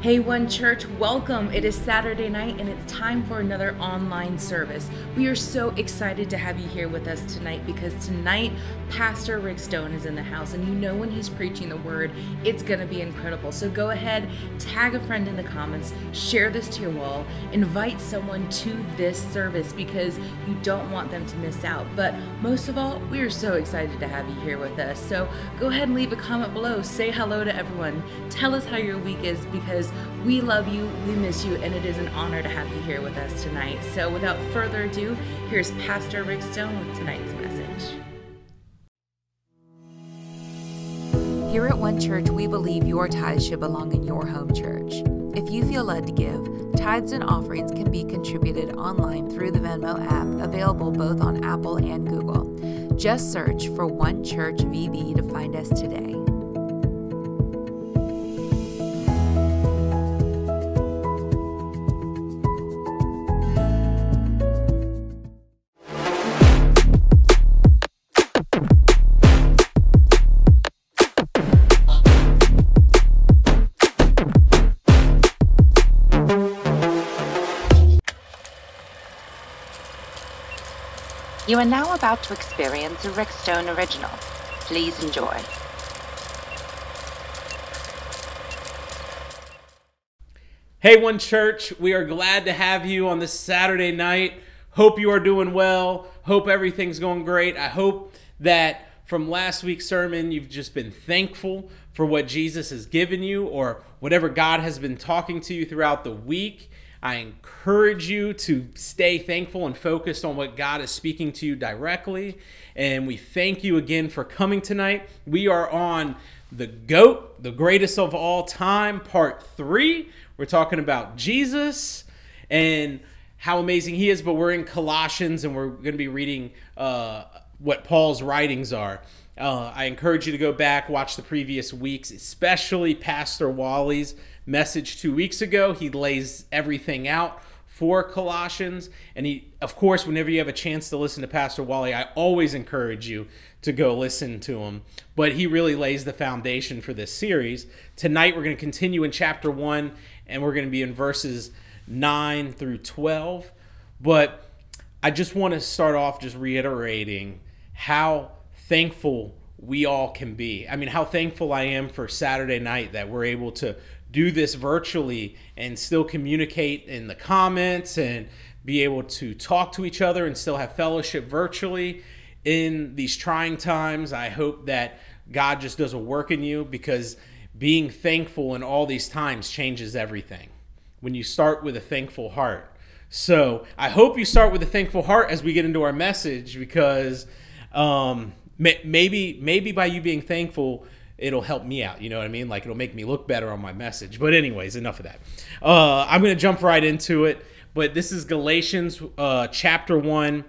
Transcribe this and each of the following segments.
Hey, One Church, welcome. It is Saturday night and it's time for another online service. We are so excited to have you here with us tonight because tonight Pastor Rick Stone is in the house and you know when he's preaching the word, it's going to be incredible. So go ahead, tag a friend in the comments, share this to your wall, invite someone to this service because you don't want them to miss out. But most of all, we are so excited to have you here with us. So go ahead and leave a comment below, say hello to everyone, tell us how your week is because we love you, we miss you, and it is an honor to have you here with us tonight. So, without further ado, here's Pastor Rick Stone with tonight's message. Here at One Church, we believe your tithes should belong in your home church. If you feel led to give, tithes and offerings can be contributed online through the Venmo app, available both on Apple and Google. Just search for One Church VB to find us today. You are now about to experience a Rick Stone original. Please enjoy. Hey, One Church, we are glad to have you on this Saturday night. Hope you are doing well. Hope everything's going great. I hope that from last week's sermon, you've just been thankful for what Jesus has given you or whatever God has been talking to you throughout the week. I encourage you to stay thankful and focused on what God is speaking to you directly. And we thank you again for coming tonight. We are on the GOAT, the greatest of all time, part three. We're talking about Jesus and how amazing he is, but we're in Colossians and we're going to be reading uh, what Paul's writings are. Uh, I encourage you to go back, watch the previous weeks, especially Pastor Wally's message two weeks ago. He lays everything out for Colossians. And he, of course, whenever you have a chance to listen to Pastor Wally, I always encourage you to go listen to him. But he really lays the foundation for this series. Tonight, we're going to continue in chapter one, and we're going to be in verses 9 through 12. But I just want to start off just reiterating how thankful we all can be. I mean, how thankful I am for Saturday night that we're able to do this virtually and still communicate in the comments and be able to talk to each other and still have fellowship virtually in these trying times. I hope that God just does a work in you because being thankful in all these times changes everything. When you start with a thankful heart. So I hope you start with a thankful heart as we get into our message because um, maybe maybe by you being thankful it'll help me out. You know what I mean? Like it'll make me look better on my message. But anyways, enough of that. Uh, I'm gonna jump right into it. But this is Galatians uh, chapter one,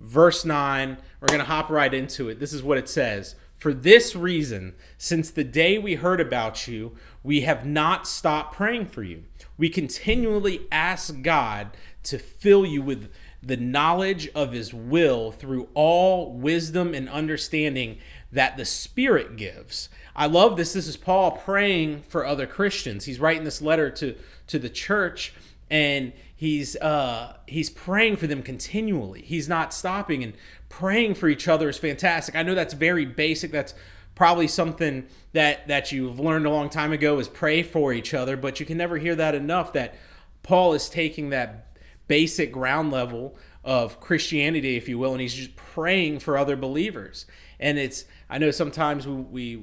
verse nine. We're gonna hop right into it. This is what it says. For this reason, since the day we heard about you, we have not stopped praying for you. We continually ask God to fill you with the knowledge of his will through all wisdom and understanding that the Spirit gives. I love this. This is Paul praying for other Christians. He's writing this letter to, to the church and he's uh, he's praying for them continually. He's not stopping and praying for each other is fantastic. I know that's very basic. That's probably something that that you've learned a long time ago is pray for each other, but you can never hear that enough that Paul is taking that basic ground level of Christianity, if you will, and he's just praying for other believers. And it's, I know sometimes we, we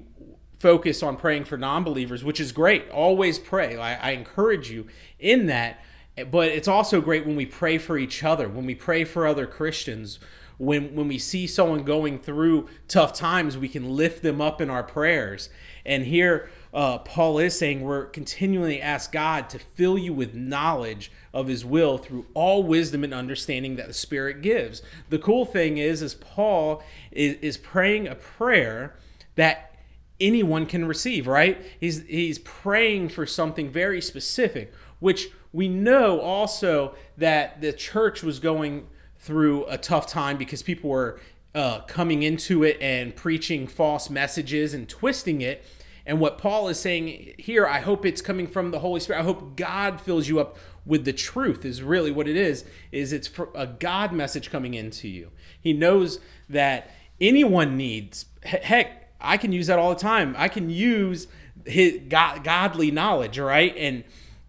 focus on praying for non believers, which is great. Always pray. I, I encourage you in that. But it's also great when we pray for each other, when we pray for other Christians, when when we see someone going through tough times, we can lift them up in our prayers. And here, uh, Paul is saying we're continually ask God to fill you with knowledge of His will through all wisdom and understanding that the Spirit gives. The cool thing is, is Paul is, is praying a prayer that anyone can receive. Right? He's he's praying for something very specific, which we know also that the church was going through a tough time because people were uh, coming into it and preaching false messages and twisting it And what Paul is saying here, I hope it's coming from the Holy Spirit. I hope God fills you up with the truth is really what it is is it's a God message coming into you. He knows that anyone needs heck, I can use that all the time. I can use his God, godly knowledge, right? And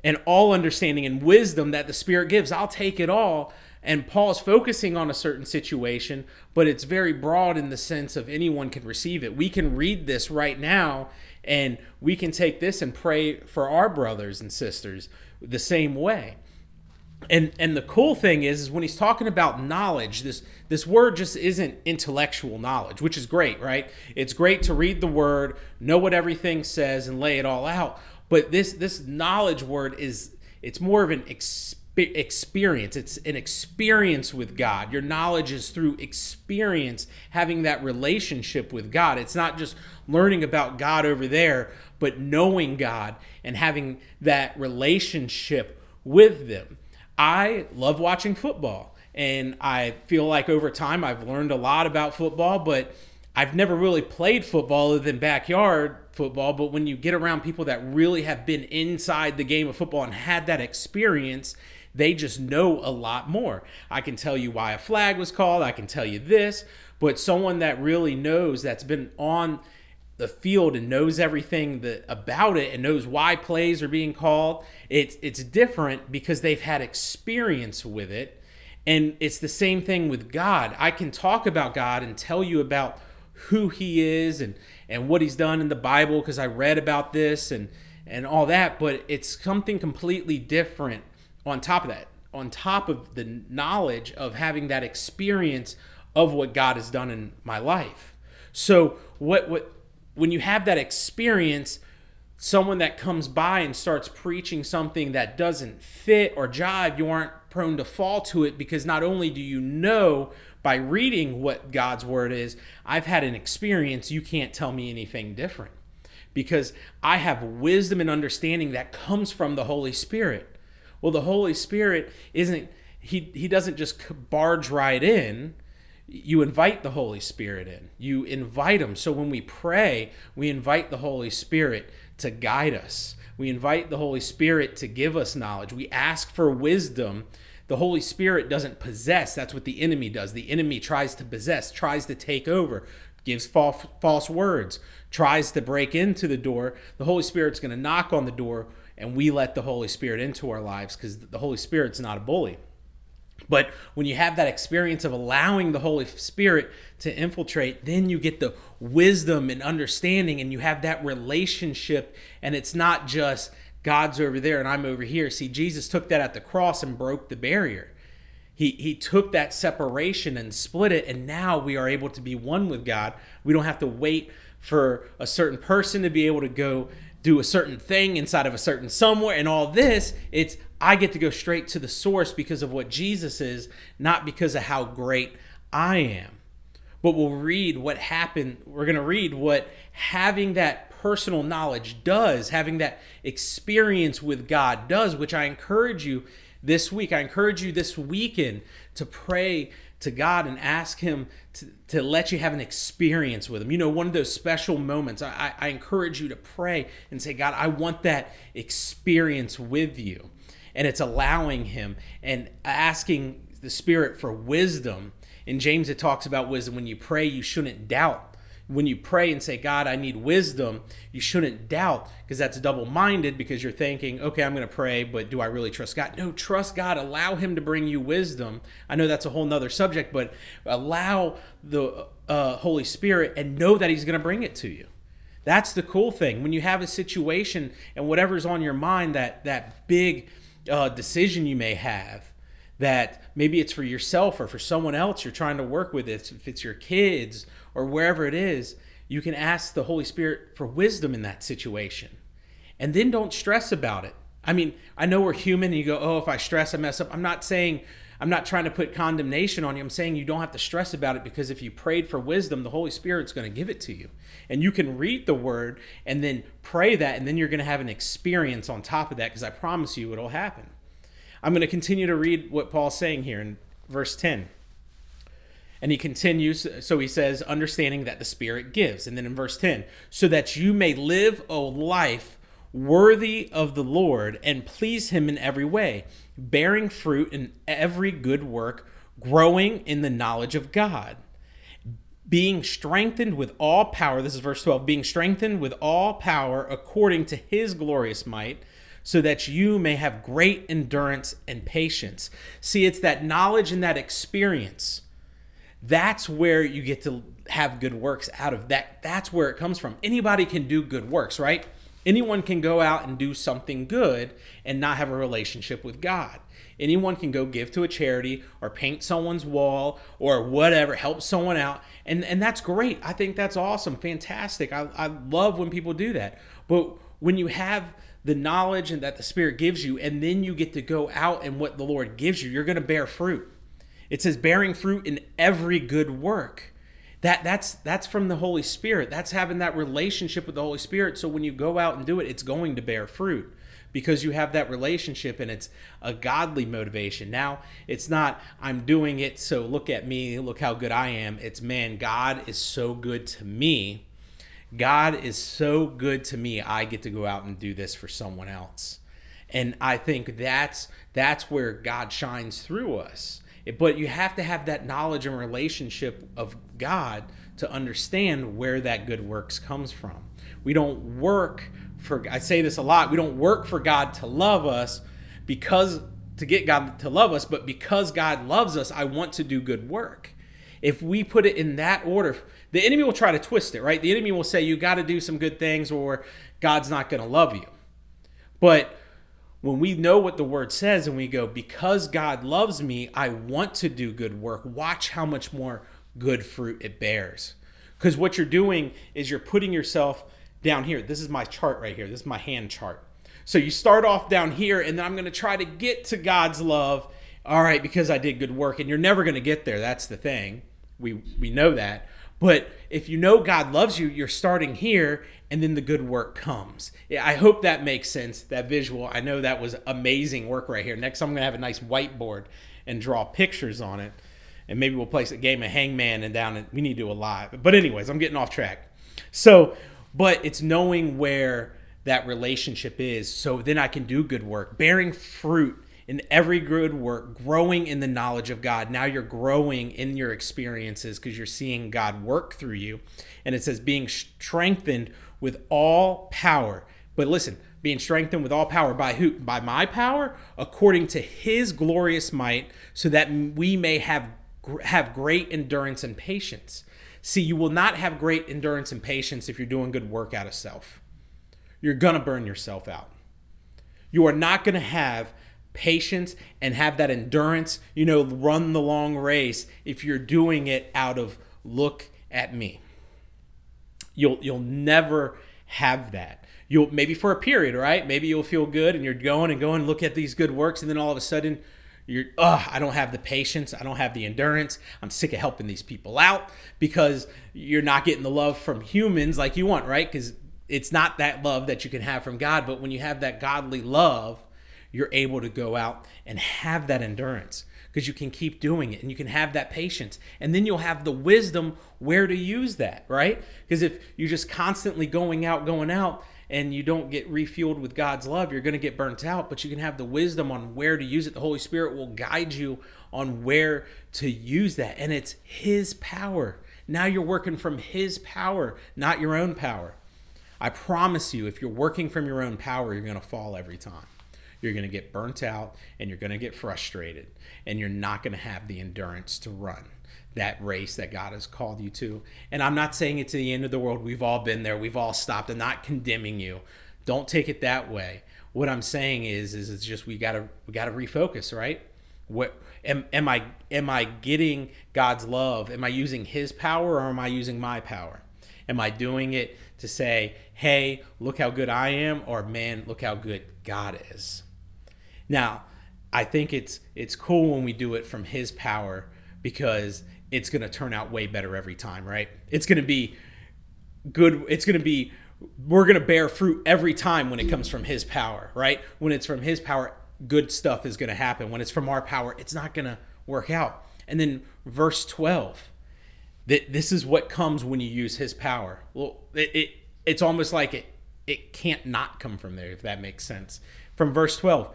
and all understanding and wisdom that the Spirit gives. I'll take it all. And Paul's focusing on a certain situation, but it's very broad in the sense of anyone can receive it. We can read this right now and we can take this and pray for our brothers and sisters the same way. And and the cool thing is, is when he's talking about knowledge, this this word just isn't intellectual knowledge, which is great, right? It's great to read the word, know what everything says, and lay it all out. But this this knowledge word is it's more of an experience experience. It's an experience with God. Your knowledge is through experience, having that relationship with God. It's not just learning about God over there, but knowing God and having that relationship with them. I love watching football, and I feel like over time I've learned a lot about football, but I've never really played football other than backyard football. But when you get around people that really have been inside the game of football and had that experience, they just know a lot more. I can tell you why a flag was called, I can tell you this, but someone that really knows that's been on the field and knows everything that about it and knows why plays are being called, it's it's different because they've had experience with it. And it's the same thing with God. I can talk about God and tell you about who he is and and what he's done in the Bible because I read about this and and all that, but it's something completely different on top of that, on top of the knowledge of having that experience of what God has done in my life. So what what when you have that experience, someone that comes by and starts preaching something that doesn't fit or jive, you aren't prone to fall to it because not only do you know by reading what God's word is, I've had an experience, you can't tell me anything different because I have wisdom and understanding that comes from the Holy Spirit. Well, the Holy Spirit isn't he he doesn't just barge right in. You invite the Holy Spirit in. You invite him. So when we pray, we invite the Holy Spirit to guide us. We invite the Holy Spirit to give us knowledge. We ask for wisdom. The Holy Spirit doesn't possess. That's what the enemy does. The enemy tries to possess, tries to take over, gives false, false words, tries to break into the door. The Holy Spirit's going to knock on the door and we let the Holy Spirit into our lives because the Holy Spirit's not a bully. But when you have that experience of allowing the Holy Spirit to infiltrate, then you get the wisdom and understanding, and you have that relationship. And it's not just God's over there and I'm over here. See, Jesus took that at the cross and broke the barrier. He, he took that separation and split it, and now we are able to be one with God. We don't have to wait for a certain person to be able to go do a certain thing inside of a certain somewhere and all this it's i get to go straight to the source because of what jesus is not because of how great i am. But we'll read what happened we're going to read what having that personal knowledge does having that experience with god does which i encourage you this week i encourage you this weekend to pray to God and ask Him to, to let you have an experience with Him. You know, one of those special moments. I, I encourage you to pray and say, God, I want that experience with you. And it's allowing Him and asking the Spirit for wisdom. In James, it talks about wisdom. When you pray, you shouldn't doubt when you pray and say, God, I need wisdom, you shouldn't doubt because that's double minded because you're thinking, okay, I'm going to pray, but do I really trust God? No, trust God. Allow Him to bring you wisdom. I know that's a whole nother subject, but allow the uh, Holy Spirit and know that He's going to bring it to you. That's the cool thing. When you have a situation and whatever's on your mind, that, that big uh, decision you may have, that maybe it's for yourself or for someone else you're trying to work with, it. if it's your kids or wherever it is, you can ask the Holy Spirit for wisdom in that situation. And then don't stress about it. I mean, I know we're human and you go, oh, if I stress, I mess up. I'm not saying, I'm not trying to put condemnation on you. I'm saying you don't have to stress about it because if you prayed for wisdom, the Holy Spirit's going to give it to you. And you can read the word and then pray that, and then you're going to have an experience on top of that because I promise you it'll happen. I'm going to continue to read what Paul's saying here in verse 10. And he continues, so he says, understanding that the Spirit gives. And then in verse 10, so that you may live a life worthy of the Lord and please him in every way, bearing fruit in every good work, growing in the knowledge of God, being strengthened with all power. This is verse 12 being strengthened with all power according to his glorious might so that you may have great endurance and patience. See, it's that knowledge and that experience. That's where you get to have good works out of that. That's where it comes from. Anybody can do good works, right? Anyone can go out and do something good and not have a relationship with God. Anyone can go give to a charity or paint someone's wall or whatever, help someone out. And, and that's great. I think that's awesome, fantastic. I, I love when people do that. But when you have the knowledge and that the Spirit gives you, and then you get to go out and what the Lord gives you, you're going to bear fruit. It says bearing fruit in every good work. That that's that's from the Holy Spirit. That's having that relationship with the Holy Spirit. So when you go out and do it, it's going to bear fruit because you have that relationship and it's a godly motivation. Now, it's not I'm doing it so look at me, look how good I am. It's man, God is so good to me God is so good to me. I get to go out and do this for someone else. And I think that's that's where God shines through us. But you have to have that knowledge and relationship of God to understand where that good works comes from. We don't work for I say this a lot. We don't work for God to love us because to get God to love us, but because God loves us, I want to do good work. If we put it in that order, the enemy will try to twist it, right? The enemy will say you got to do some good things or God's not going to love you. But when we know what the word says and we go, because God loves me, I want to do good work, watch how much more good fruit it bears. Because what you're doing is you're putting yourself down here. This is my chart right here. This is my hand chart. So you start off down here, and then I'm going to try to get to God's love. All right, because I did good work, and you're never going to get there. That's the thing. We we know that. But if you know God loves you, you're starting here and then the good work comes. Yeah, I hope that makes sense, that visual. I know that was amazing work right here. Next, I'm going to have a nice whiteboard and draw pictures on it. And maybe we'll play a game of hangman and down. And we need to do a lot. But, anyways, I'm getting off track. So, but it's knowing where that relationship is so then I can do good work, bearing fruit in every good work, growing in the knowledge of God. Now you're growing in your experiences because you're seeing God work through you. And it says being strengthened with all power. But listen, being strengthened with all power by who? By my power, according to his glorious might, so that we may have have great endurance and patience. See, you will not have great endurance and patience if you're doing good work out of self. You're going to burn yourself out. You are not going to have patience and have that endurance, you know, run the long race if you're doing it out of look at me. You'll you'll never have that. You'll maybe for a period, right? Maybe you'll feel good and you're going and going, look at these good works, and then all of a sudden you're oh, I don't have the patience, I don't have the endurance. I'm sick of helping these people out because you're not getting the love from humans like you want, right? Because it's not that love that you can have from God, but when you have that godly love, you're able to go out and have that endurance because you can keep doing it and you can have that patience. And then you'll have the wisdom where to use that, right? Because if you're just constantly going out, going out, and you don't get refueled with God's love, you're going to get burnt out, but you can have the wisdom on where to use it. The Holy Spirit will guide you on where to use that. And it's His power. Now you're working from His power, not your own power. I promise you, if you're working from your own power, you're going to fall every time you're going to get burnt out and you're going to get frustrated and you're not going to have the endurance to run that race that God has called you to. And I'm not saying it's the end of the world. We've all been there. We've all stopped. I'm not condemning you. Don't take it that way. What I'm saying is, is it's just we gotta we gotta refocus, right? What am am I am I getting God's love? Am I using His power or am I using my power? Am I doing it to say, "Hey, look how good I am," or "Man, look how good God is"? Now, I think it's it's cool when we do it from his power because it's going to turn out way better every time, right? It's going to be good. It's going to be we're going to bear fruit every time when it comes from his power, right? When it's from his power, good stuff is going to happen. When it's from our power, it's not going to work out. And then verse 12. that this is what comes when you use his power. Well, it, it it's almost like it it can't not come from there if that makes sense. From verse 12.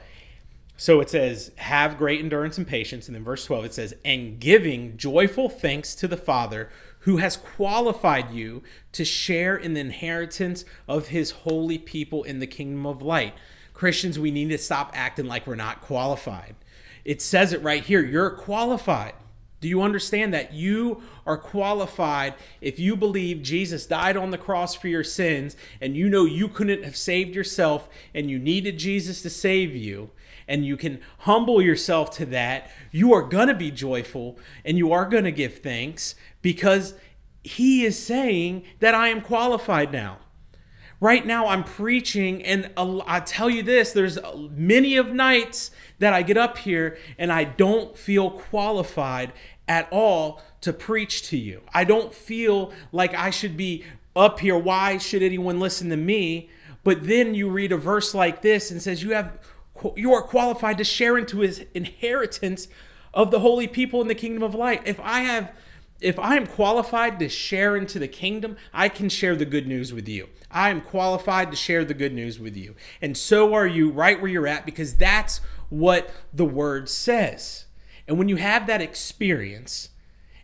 So it says, have great endurance and patience. And then verse 12, it says, and giving joyful thanks to the Father who has qualified you to share in the inheritance of his holy people in the kingdom of light. Christians, we need to stop acting like we're not qualified. It says it right here you're qualified. Do you understand that? You are qualified if you believe Jesus died on the cross for your sins and you know you couldn't have saved yourself and you needed Jesus to save you and you can humble yourself to that. You are going to be joyful and you are going to give thanks because he is saying that I am qualified now. Right now, I'm preaching, and I tell you this there's many of nights that I get up here and I don't feel qualified at all to preach to you. I don't feel like I should be up here. Why should anyone listen to me? But then you read a verse like this and says you have you are qualified to share into his inheritance of the holy people in the kingdom of light. If I have if I am qualified to share into the kingdom, I can share the good news with you. I am qualified to share the good news with you. And so are you right where you're at because that's what the word says. And when you have that experience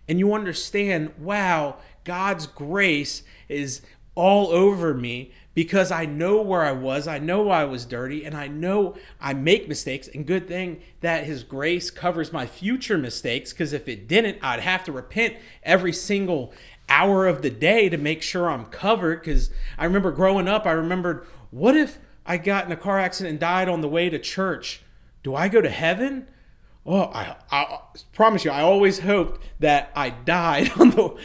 and you understand, wow, God's grace is all over me because I know where I was, I know I was dirty, and I know I make mistakes. And good thing that His grace covers my future mistakes because if it didn't, I'd have to repent every single hour of the day to make sure I'm covered. Because I remember growing up, I remembered, what if I got in a car accident and died on the way to church? Do I go to heaven? Oh, I, I promise you, I always hoped that I died on the.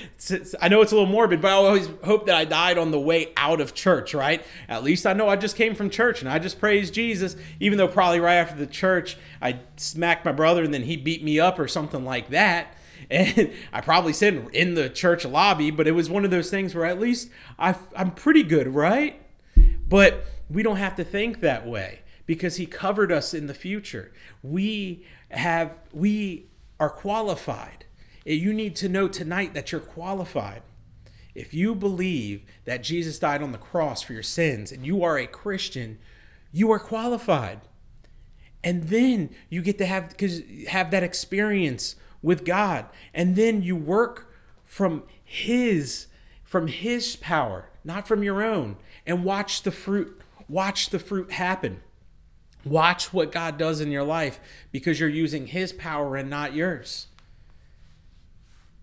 I know it's a little morbid, but I always hoped that I died on the way out of church, right? At least I know I just came from church and I just praised Jesus, even though probably right after the church I smacked my brother and then he beat me up or something like that. And I probably said in the church lobby, but it was one of those things where at least I, I'm pretty good, right? But we don't have to think that way because he covered us in the future. We have we are qualified. Eh, you need to know tonight that you're qualified. If you believe that Jesus died on the cross for your sins and you are a Christian, you are qualified. And then you get to have cuz have that experience with God. And then you work from his from his power, not from your own, and watch the fruit watch the fruit happen. Watch what God does in your life because you're using His power and not yours.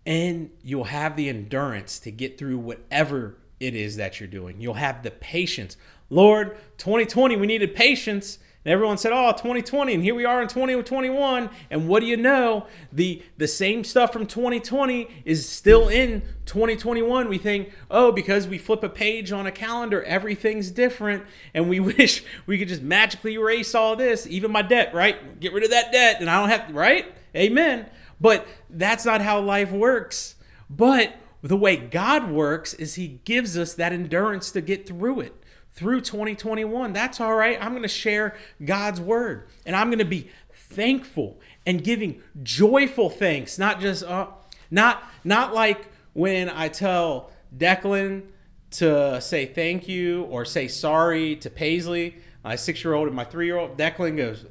And you'll have the endurance to get through whatever it is that you're doing. You'll have the patience. Lord, 2020, we needed patience. And everyone said, "Oh, 2020," and here we are in 2021. And what do you know? The the same stuff from 2020 is still in 2021. We think, "Oh, because we flip a page on a calendar, everything's different." And we wish we could just magically erase all this, even my debt, right? Get rid of that debt, and I don't have to, right? Amen. But that's not how life works. But the way God works is He gives us that endurance to get through it through 2021. That's all right. I'm going to share God's word and I'm going to be thankful and giving joyful thanks, not just uh, not not like when I tell Declan to say thank you or say sorry to Paisley, my 6-year-old and my 3-year-old. Declan goes,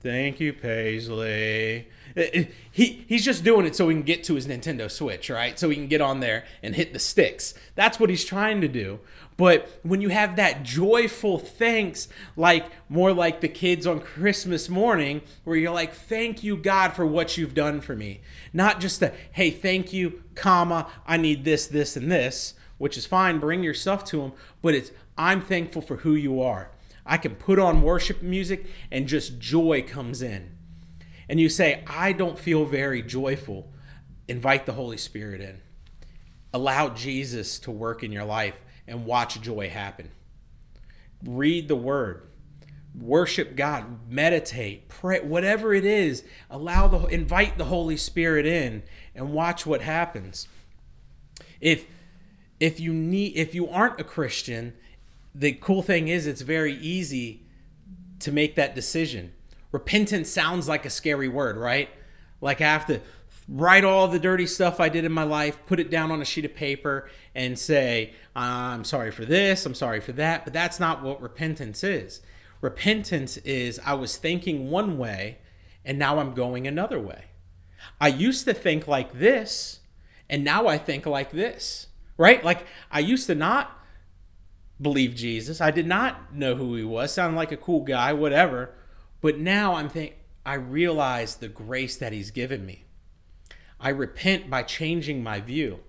"Thank you, Paisley." Uh, uh, he he's just doing it so he can get to his Nintendo Switch, right? So he can get on there and hit the sticks. That's what he's trying to do. But when you have that joyful thanks, like more like the kids on Christmas morning, where you're like, thank you, God, for what you've done for me. Not just a, hey, thank you, comma, I need this, this, and this, which is fine, bring your stuff to Him, but it's, I'm thankful for who you are. I can put on worship music and just joy comes in. And you say, I don't feel very joyful. Invite the Holy Spirit in. Allow Jesus to work in your life and watch joy happen. Read the word, worship God, meditate, pray, whatever it is, allow the invite the Holy Spirit in and watch what happens. If if you need if you aren't a Christian, the cool thing is it's very easy to make that decision. Repentance sounds like a scary word, right? Like I have to write all the dirty stuff I did in my life, put it down on a sheet of paper, and say, I'm sorry for this, I'm sorry for that. But that's not what repentance is. Repentance is I was thinking one way, and now I'm going another way. I used to think like this, and now I think like this, right? Like I used to not believe Jesus. I did not know who he was, sounded like a cool guy, whatever. But now I'm think I realize the grace that he's given me. I repent by changing my view,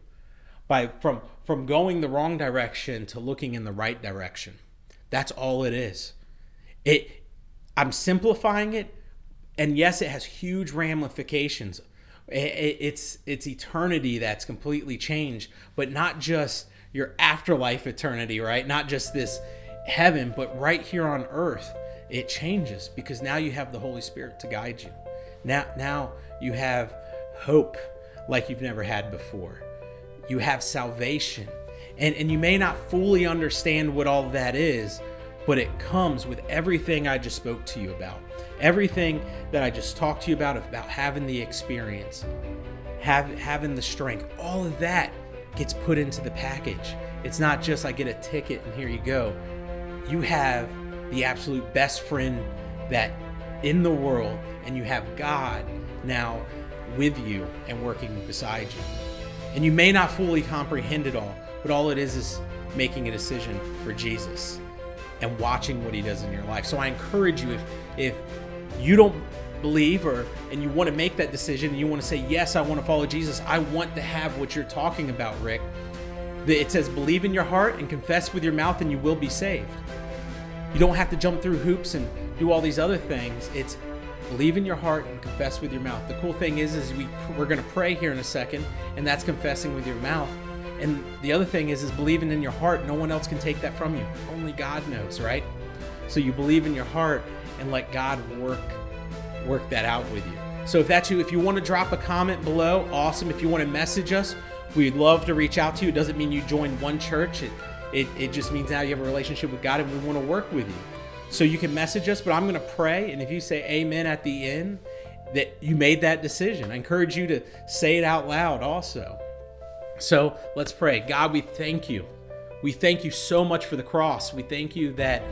by from from going the wrong direction to looking in the right direction. That's all it is. It I'm simplifying it, and yes, it has huge ramifications. It's it's eternity that's completely changed, but not just your afterlife eternity, right? Not just this heaven, but right here on earth, it changes because now you have the Holy Spirit to guide you. Now now you have hope like you've never had before. You have salvation. And, and you may not fully understand what all that is, but it comes with everything I just spoke to you about. Everything that I just talked to you about, about having the experience, have, having the strength, all of that gets put into the package. It's not just I get a ticket and here you go. You have the absolute best friend that in the world, and you have God now with you and working beside you. And you may not fully comprehend it all, but all it is is making a decision for Jesus and watching what he does in your life. So I encourage you if if you don't believe or and you want to make that decision and you want to say yes, I want to follow Jesus. I want to have what you're talking about, Rick. It says believe in your heart and confess with your mouth and you will be saved. You don't have to jump through hoops and do all these other things. It's believe in your heart and confess with your mouth. The cool thing is, is we we're to pray here in a second, and that's confessing with your mouth. And the other thing is, is believing in your heart. No one else can take that from you. Only God knows, right? So you believe in your heart and let God work work that out with you. So if that's you, if you want to drop a comment below, awesome. If you want to message us, we'd love to reach out to you. It doesn't mean you join one church. It, it, it just means now you have a relationship with God and we want to work with you. So you can message us, but I'm going to pray. And if you say amen at the end, that you made that decision. I encourage you to say it out loud also. So let's pray. God, we thank you. We thank you so much for the cross. We thank you that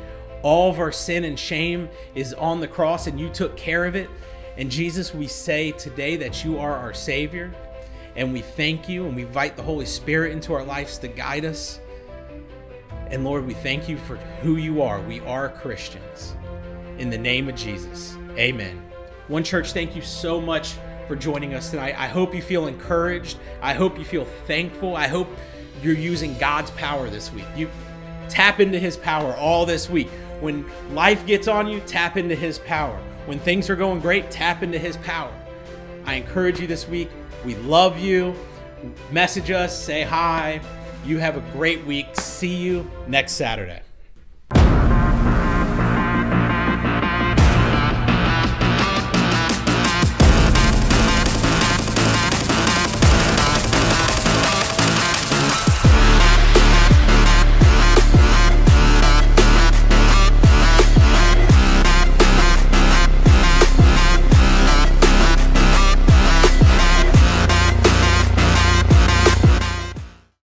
all of our sin and shame is on the cross and you took care of it. And Jesus, we say today that you are our Savior. And we thank you and we invite the Holy Spirit into our lives to guide us. And Lord, we thank you for who you are. We are Christians. In the name of Jesus, amen. One Church, thank you so much for joining us tonight. I hope you feel encouraged. I hope you feel thankful. I hope you're using God's power this week. You tap into His power all this week. When life gets on you, tap into His power. When things are going great, tap into His power. I encourage you this week. We love you. Message us, say hi. You have a great week. See you next Saturday.